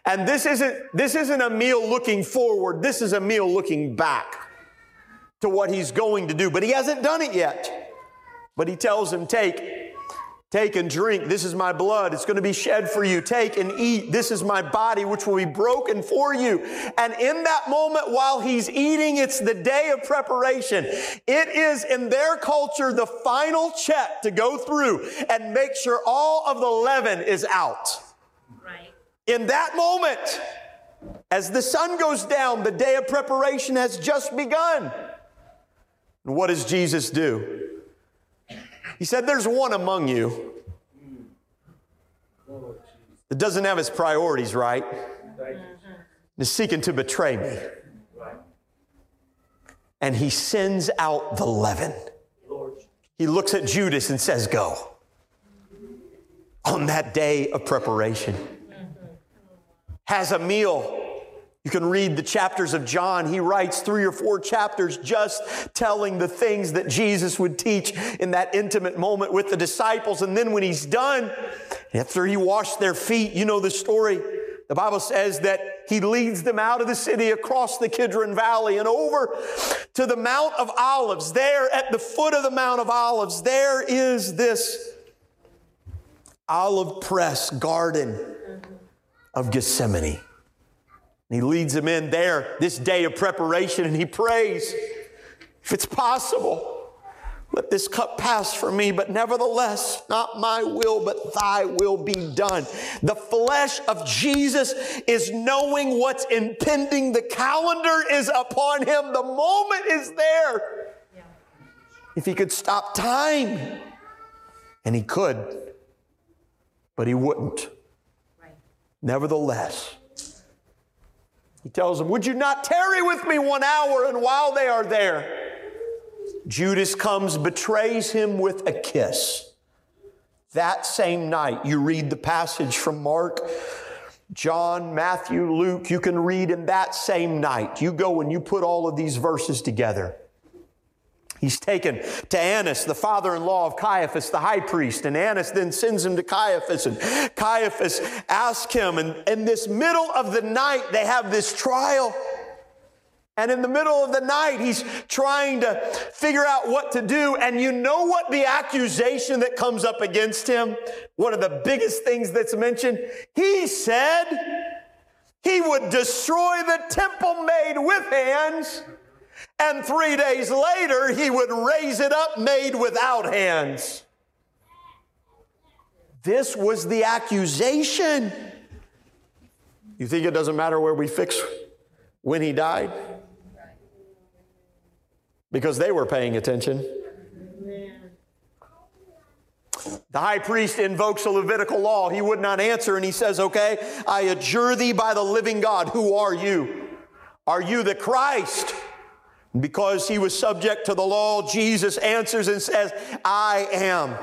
And this isn't, this isn't a meal looking forward. This is a meal looking back to what he's going to do. But he hasn't done it yet. But he tells them, take, Take and drink. This is my blood. It's going to be shed for you. Take and eat. This is my body, which will be broken for you. And in that moment, while he's eating, it's the day of preparation. It is in their culture the final check to go through and make sure all of the leaven is out. Right. In that moment, as the sun goes down, the day of preparation has just begun. And what does Jesus do? He said, There's one among you that doesn't have his priorities right, and is seeking to betray me. And he sends out the leaven. He looks at Judas and says, Go. On that day of preparation, has a meal you can read the chapters of John. He writes three or four chapters just telling the things that Jesus would teach in that intimate moment with the disciples. And then when he's done, after he washed their feet, you know the story. The Bible says that he leads them out of the city across the Kidron Valley and over to the Mount of Olives. There at the foot of the Mount of Olives, there is this olive press garden of Gethsemane. And he leads them in there this day of preparation and he prays, if it's possible, let this cup pass from me, but nevertheless, not my will, but thy will be done. The flesh of Jesus is knowing what's impending. The calendar is upon him. The moment is there. If he could stop time, and he could, but he wouldn't. Right. Nevertheless, he tells them, Would you not tarry with me one hour? And while they are there, Judas comes, betrays him with a kiss. That same night, you read the passage from Mark, John, Matthew, Luke, you can read in that same night. You go and you put all of these verses together. He's taken to Annas, the father in law of Caiaphas, the high priest, and Annas then sends him to Caiaphas, and Caiaphas asks him, and in this middle of the night, they have this trial. And in the middle of the night, he's trying to figure out what to do. And you know what the accusation that comes up against him? One of the biggest things that's mentioned. He said he would destroy the temple made with hands and three days later, he would raise it up made without hands. This was the accusation. You think it doesn't matter where we fix when he died? Because they were paying attention. The high priest invokes a Levitical law. He would not answer, and he says, Okay, I adjure thee by the living God. Who are you? Are you the Christ? Because he was subject to the law, Jesus answers and says, I am.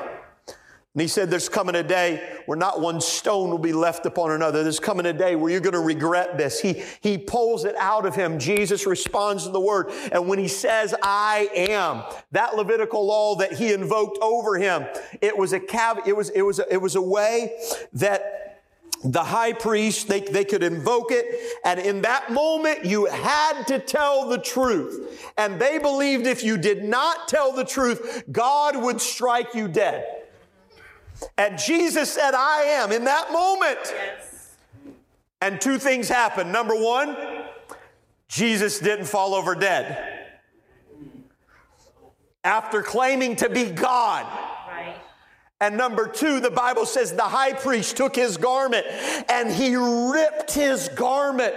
And he said, There's coming a day where not one stone will be left upon another. There's coming a day where you're going to regret this. He, he pulls it out of him. Jesus responds to the word. And when he says, I am, that Levitical law that he invoked over him, it was a cav- it was, it was, a, it was a way that the high priest, they, they could invoke it. And in that moment, you had to tell the truth. And they believed if you did not tell the truth, God would strike you dead. And Jesus said, I am in that moment. Yes. And two things happened. Number one, Jesus didn't fall over dead. After claiming to be God, and number two, the Bible says the high priest took his garment and he ripped his garment,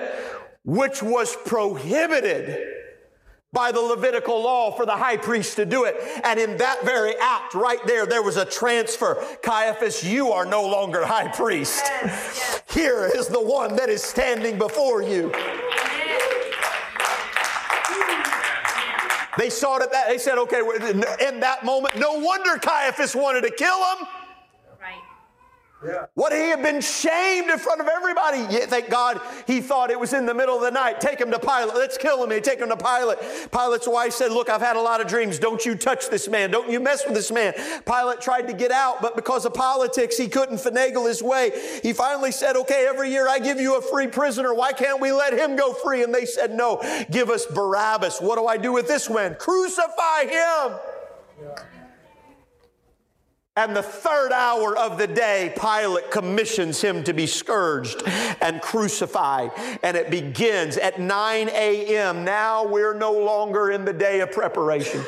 which was prohibited by the Levitical law for the high priest to do it. And in that very act, right there, there was a transfer. Caiaphas, you are no longer high priest. Yes, yes. Here is the one that is standing before you. They saw it at that. They said, okay, in that moment, no wonder Caiaphas wanted to kill him. What he had been shamed in front of everybody. Yet, thank God he thought it was in the middle of the night. Take him to Pilate. Let's kill him. They take him to Pilate. Pilate's wife said, Look, I've had a lot of dreams. Don't you touch this man. Don't you mess with this man. Pilate tried to get out, but because of politics, he couldn't finagle his way. He finally said, Okay, every year I give you a free prisoner. Why can't we let him go free? And they said, No, give us Barabbas. What do I do with this man? Crucify him. Yeah. And the third hour of the day, Pilate commissions him to be scourged and crucified. And it begins at 9 a.m. Now we're no longer in the day of preparation.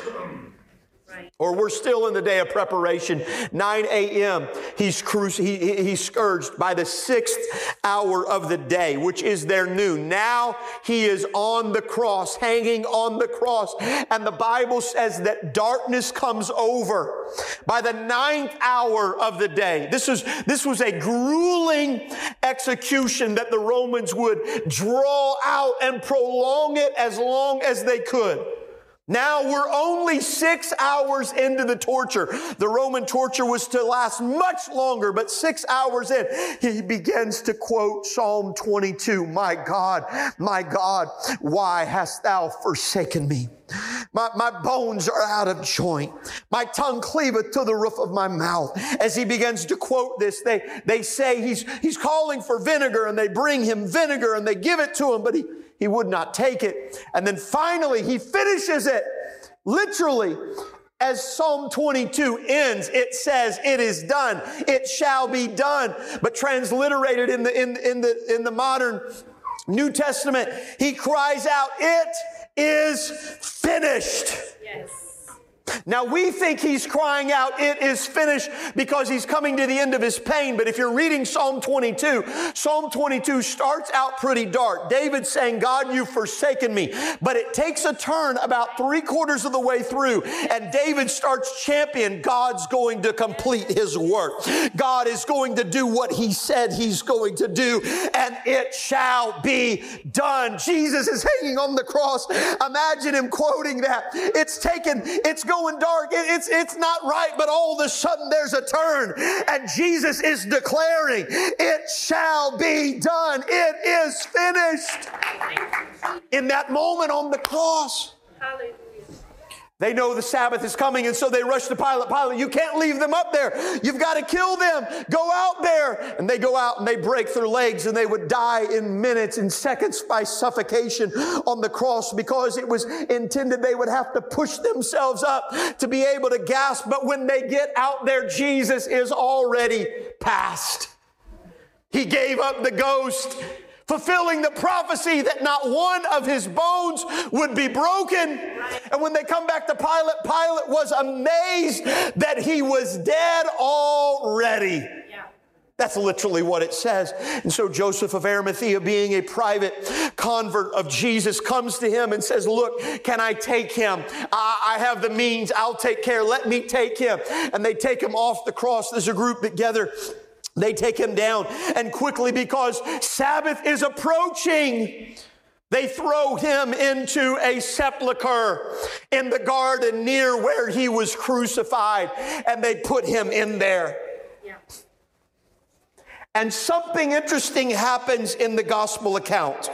Or we're still in the day of preparation. 9 a.m. He's, cru- he, he's scourged by the sixth hour of the day, which is their noon. Now he is on the cross, hanging on the cross. And the Bible says that darkness comes over by the ninth hour of the day. This was, this was a grueling execution that the Romans would draw out and prolong it as long as they could. Now we're only six hours into the torture. The Roman torture was to last much longer, but six hours in, he begins to quote Psalm 22. My God, my God, why hast thou forsaken me? My, my bones are out of joint. My tongue cleaveth to the roof of my mouth. As he begins to quote this, they, they say he's, he's calling for vinegar and they bring him vinegar and they give it to him, but he, he would not take it. And then finally, he finishes it. Literally, as Psalm 22 ends, it says, It is done. It shall be done. But transliterated in the, in, in the, in the modern New Testament, he cries out, It is finished. Yes. Now we think he's crying out, it is finished because he's coming to the end of his pain. But if you're reading Psalm 22, Psalm 22 starts out pretty dark. David saying, God, you've forsaken me. But it takes a turn about three quarters of the way through and David starts champion God's going to complete his work. God is going to do what he said he's going to do and it shall be done. Jesus is hanging on the cross. Imagine him quoting that. It's taken, it's going going dark. it's, it's not right, but all of a sudden there's a turn and Jesus is declaring, it shall be done. It is finished. In that moment on the cross. Hallelujah. They know the Sabbath is coming, and so they rush to Pilate. Pilate, you can't leave them up there. You've got to kill them. Go out there. And they go out and they break their legs, and they would die in minutes, in seconds by suffocation on the cross because it was intended they would have to push themselves up to be able to gasp. But when they get out there, Jesus is already past. He gave up the ghost fulfilling the prophecy that not one of his bones would be broken. And when they come back to Pilate, Pilate was amazed that he was dead already. That's literally what it says. And so Joseph of Arimathea, being a private convert of Jesus, comes to him and says, Look, can I take him? I, I, have the means. I'll take care. Let me take him. And they take him off the cross. There's a group together they take him down and quickly because Sabbath is approaching. They throw him into a sepulcher in the garden near where he was crucified and they put him in there. Yeah. And something interesting happens in the gospel account.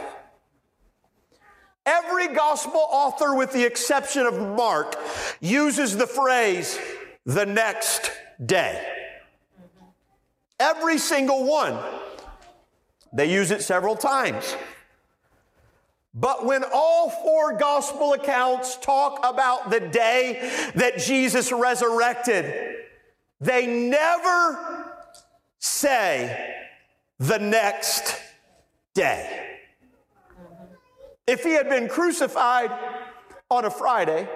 Every gospel author, with the exception of Mark, uses the phrase the next day. Every single one. They use it several times. But when all four gospel accounts talk about the day that Jesus resurrected, they never say the next day. If he had been crucified on a Friday,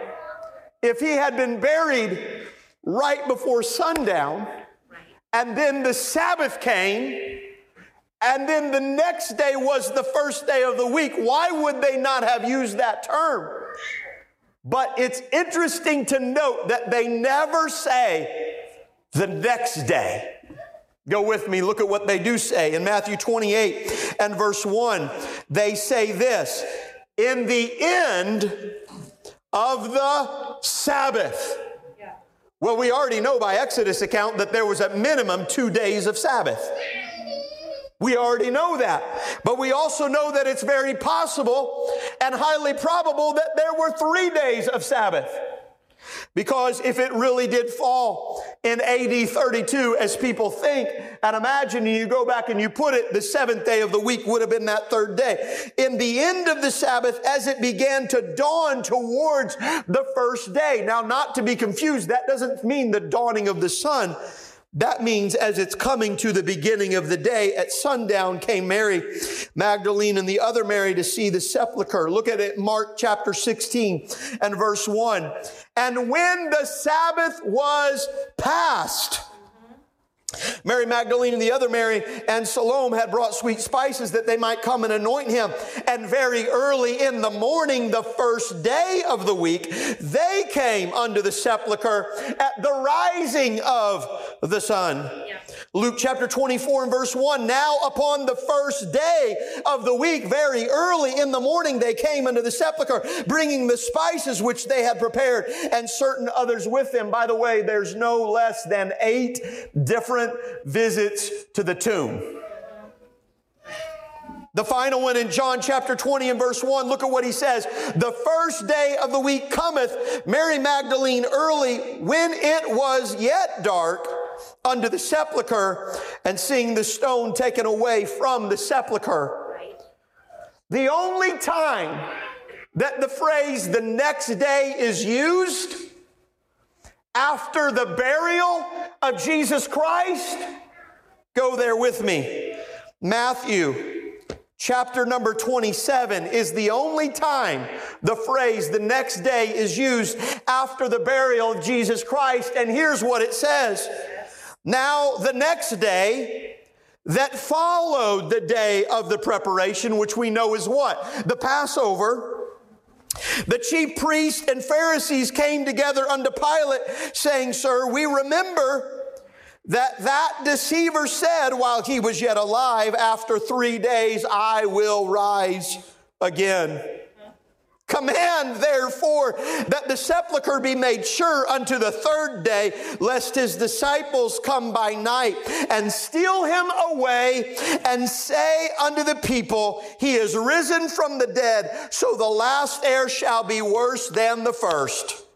if he had been buried right before sundown, and then the Sabbath came, and then the next day was the first day of the week. Why would they not have used that term? But it's interesting to note that they never say the next day. Go with me, look at what they do say. In Matthew 28 and verse 1, they say this In the end of the Sabbath Well, we already know by Exodus account that there was a minimum two days of Sabbath. We already know that. But we also know that it's very possible and highly probable that there were three days of Sabbath. Because if it really did fall in AD 32, as people think, and imagine and you go back and you put it, the seventh day of the week would have been that third day. In the end of the Sabbath, as it began to dawn towards the first day. Now, not to be confused, that doesn't mean the dawning of the sun. That means as it's coming to the beginning of the day, at sundown came Mary Magdalene and the other Mary to see the sepulchre. Look at it, Mark chapter 16 and verse 1. And when the Sabbath was past, Mary Magdalene and the other Mary and Salome had brought sweet spices that they might come and anoint him. And very early in the morning, the first day of the week, they came unto the sepulchre at the rising of the sun. Luke chapter 24 and verse 1. Now upon the first day of the week, very early in the morning, they came unto the sepulchre, bringing the spices which they had prepared and certain others with them. By the way, there's no less than eight different visits to the tomb. The final one in John chapter 20 and verse 1, look at what he says. The first day of the week cometh, Mary Magdalene early, when it was yet dark, unto the sepulchre and seeing the stone taken away from the sepulchre. The only time that the phrase the next day is used after the burial of Jesus Christ, go there with me. Matthew chapter number 27 is the only time the phrase the next day is used after the burial of Jesus Christ. And here's what it says. Now, the next day, that followed the day of the preparation, which we know is what? The Passover. The chief priests and Pharisees came together unto Pilate, saying, Sir, we remember that that deceiver said while he was yet alive, After three days I will rise again. Command therefore that the sepulchre be made sure unto the third day, lest his disciples come by night and steal him away and say unto the people, He is risen from the dead. So the last heir shall be worse than the first.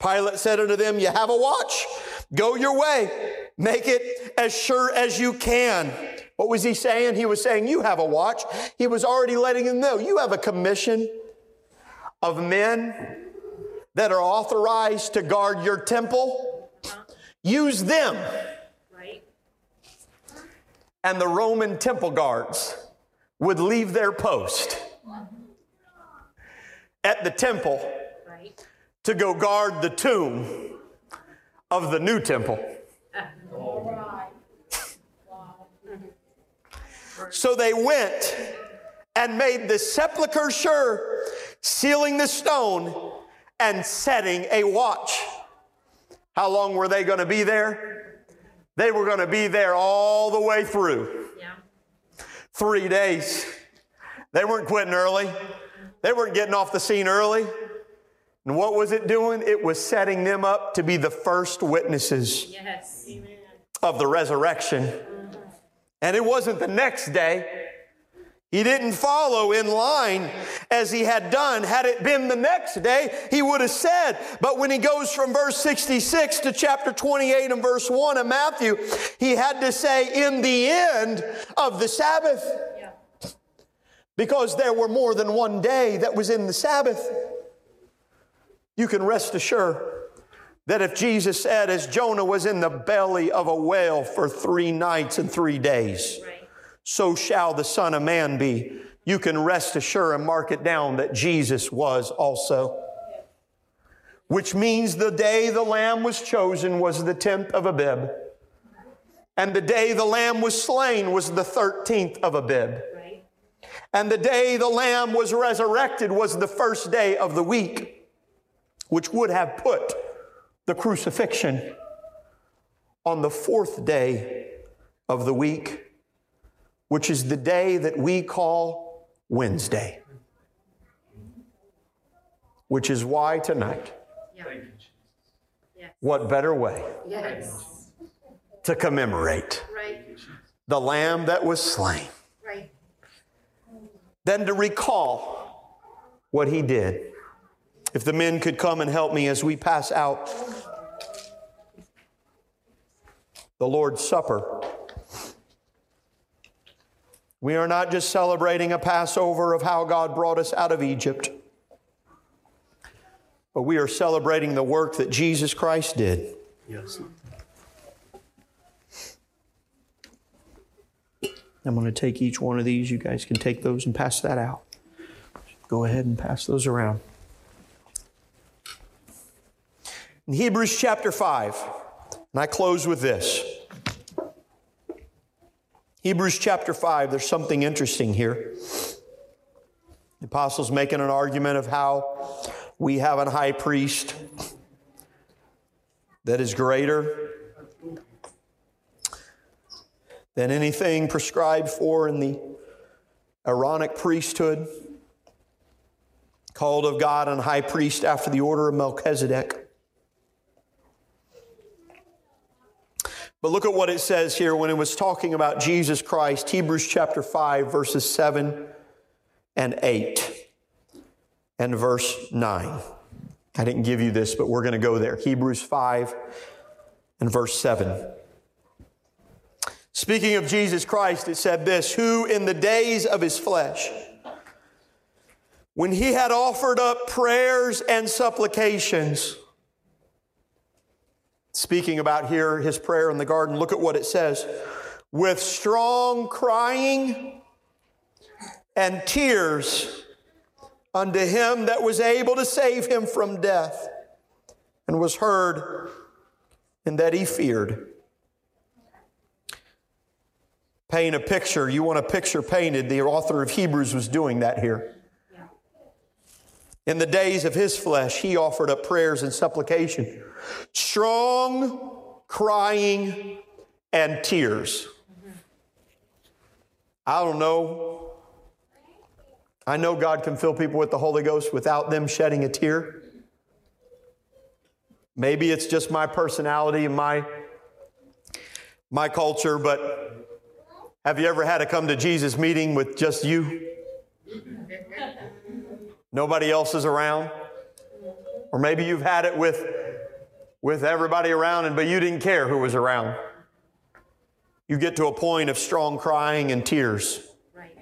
Pilate said unto them, You have a watch. Go your way. Make it as sure as you can. What was he saying? He was saying, You have a watch. He was already letting them know, You have a commission of men that are authorized to guard your temple, use them. And the Roman temple guards would leave their post at the temple to go guard the tomb of the new temple. So they went and made the sepulchre sure sealing the stone, and setting a watch. How long were they going to be there? They were going to be there all the way through. Yeah. Three days. They weren't quitting early. They weren't getting off the scene early. And what was it doing? It was setting them up to be the first witnesses yes. of the resurrection. And it wasn't the next day. He didn't follow in line as he had done. Had it been the next day, he would have said. But when he goes from verse 66 to chapter 28 and verse 1 of Matthew, he had to say, in the end of the Sabbath. Because there were more than one day that was in the Sabbath. You can rest assured that if Jesus said, as Jonah was in the belly of a whale for three nights and three days, so shall the Son of Man be. You can rest assured and mark it down that Jesus was also. Which means the day the Lamb was chosen was the 10th of Abib. And the day the Lamb was slain was the 13th of Abib. And the day the Lamb was resurrected was the first day of the week, which would have put the crucifixion on the fourth day of the week which is the day that we call Wednesday. Which is why tonight Yeah. What better way Yes. to commemorate Right. the lamb that was slain Right. than to recall what he did? If the men could come and help me as we pass out the Lord's Supper. We are not just celebrating a Passover of how God brought us out of Egypt, but we are celebrating the work that Jesus Christ did. Yes. I'm going to take each one of these. You guys can take those and pass that out. Go ahead and pass those around. In Hebrews chapter 5, and I close with this. Hebrews chapter 5, there's something interesting here. The apostle's making an argument of how we have a high priest that is greater than anything prescribed for in the Aaronic priesthood, called of God and high priest after the order of Melchizedek. But look at what it says here when it was talking about Jesus Christ, Hebrews chapter 5, verses 7 and 8, and verse 9. I didn't give you this, but we're going to go there. Hebrews 5 and verse 7. Speaking of Jesus Christ, it said this Who in the days of his flesh, when he had offered up prayers and supplications, speaking about here his prayer in the garden, look at what it says with strong crying and tears unto him that was able to save him from death, and was heard, and that he feared. Paint a picture. You want a picture painted. The author of Hebrews was doing that here. In the days of his flesh, he offered up prayers and supplication, strong crying and tears. I don't know. I know God can fill people with the Holy Ghost without them shedding a tear. Maybe it's just my personality and my, my culture, but have you ever had to come to Jesus meeting with just you? Nobody else is around? Or maybe you've had it with, with everybody around, and, but you didn't care who was around. You get to a point of strong crying and tears, Right.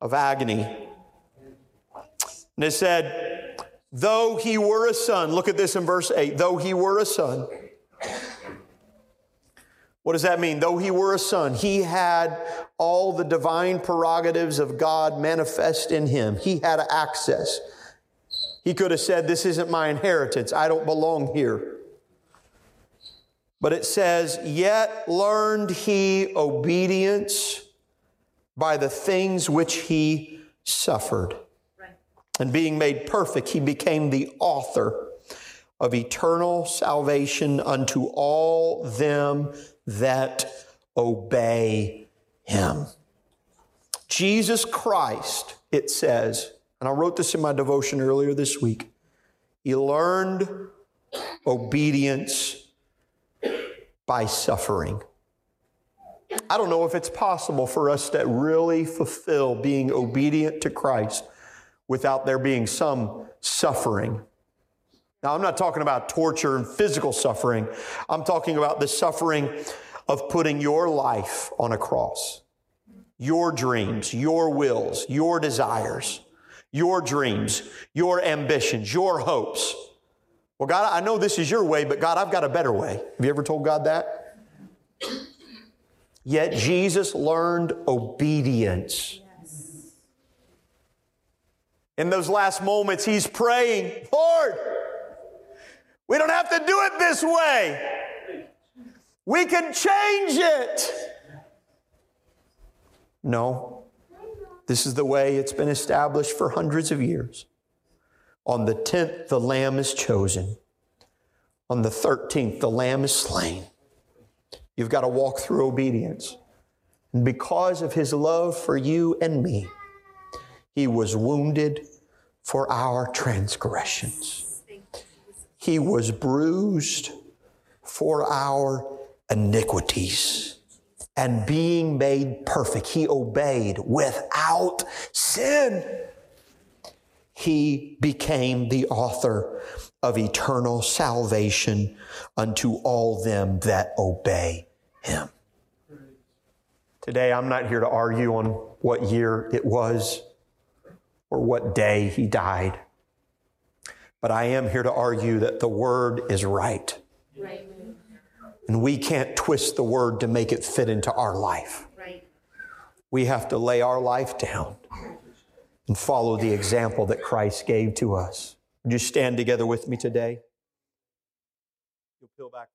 of agony. And it said, though he were a son, look at this in verse 8, though he were a son. What does that mean? Though he were a son, he had all the divine prerogatives of God manifest in him. He had access. He could have said, This isn't my inheritance. I don't belong here. But it says, Yet learned he obedience by the things which he suffered. Right. And being made perfect, he became the author of eternal salvation unto all them that obey him. Jesus Christ, it says, and I wrote this in my devotion earlier this week, he learned obedience by suffering. I don't know if it's possible for us to really fulfill being obedient to Christ without there being some suffering. Now, I'm not talking about torture and physical suffering. I'm talking about the suffering of putting your life on a cross, your dreams, your wills, your desires, your dreams, your ambitions, your hopes. Well, God, I know this is your way, but God, I've got a better way. Have you ever told God that? Yet Jesus learned obedience. In those last moments, he's praying, Lord, we don't have to do it this way. We can change it. No, this is the way it's been established for hundreds of years. On the 10th, the lamb is chosen. On the 13th, the lamb is slain. You've got to walk through obedience. And because of his love for you and me, he was wounded for our transgressions. He was bruised for our iniquities. And being made perfect, he obeyed without sin. He became the author of eternal salvation unto all them that obey him. Today, I'm not here to argue on what year it was or what day he died, but I am here to argue that the word is right. Right. And we can't twist the word to make it fit into our life. Right. We have to lay our life down and follow the example that Christ gave to us. Would you stand together with me today? You'll peel back.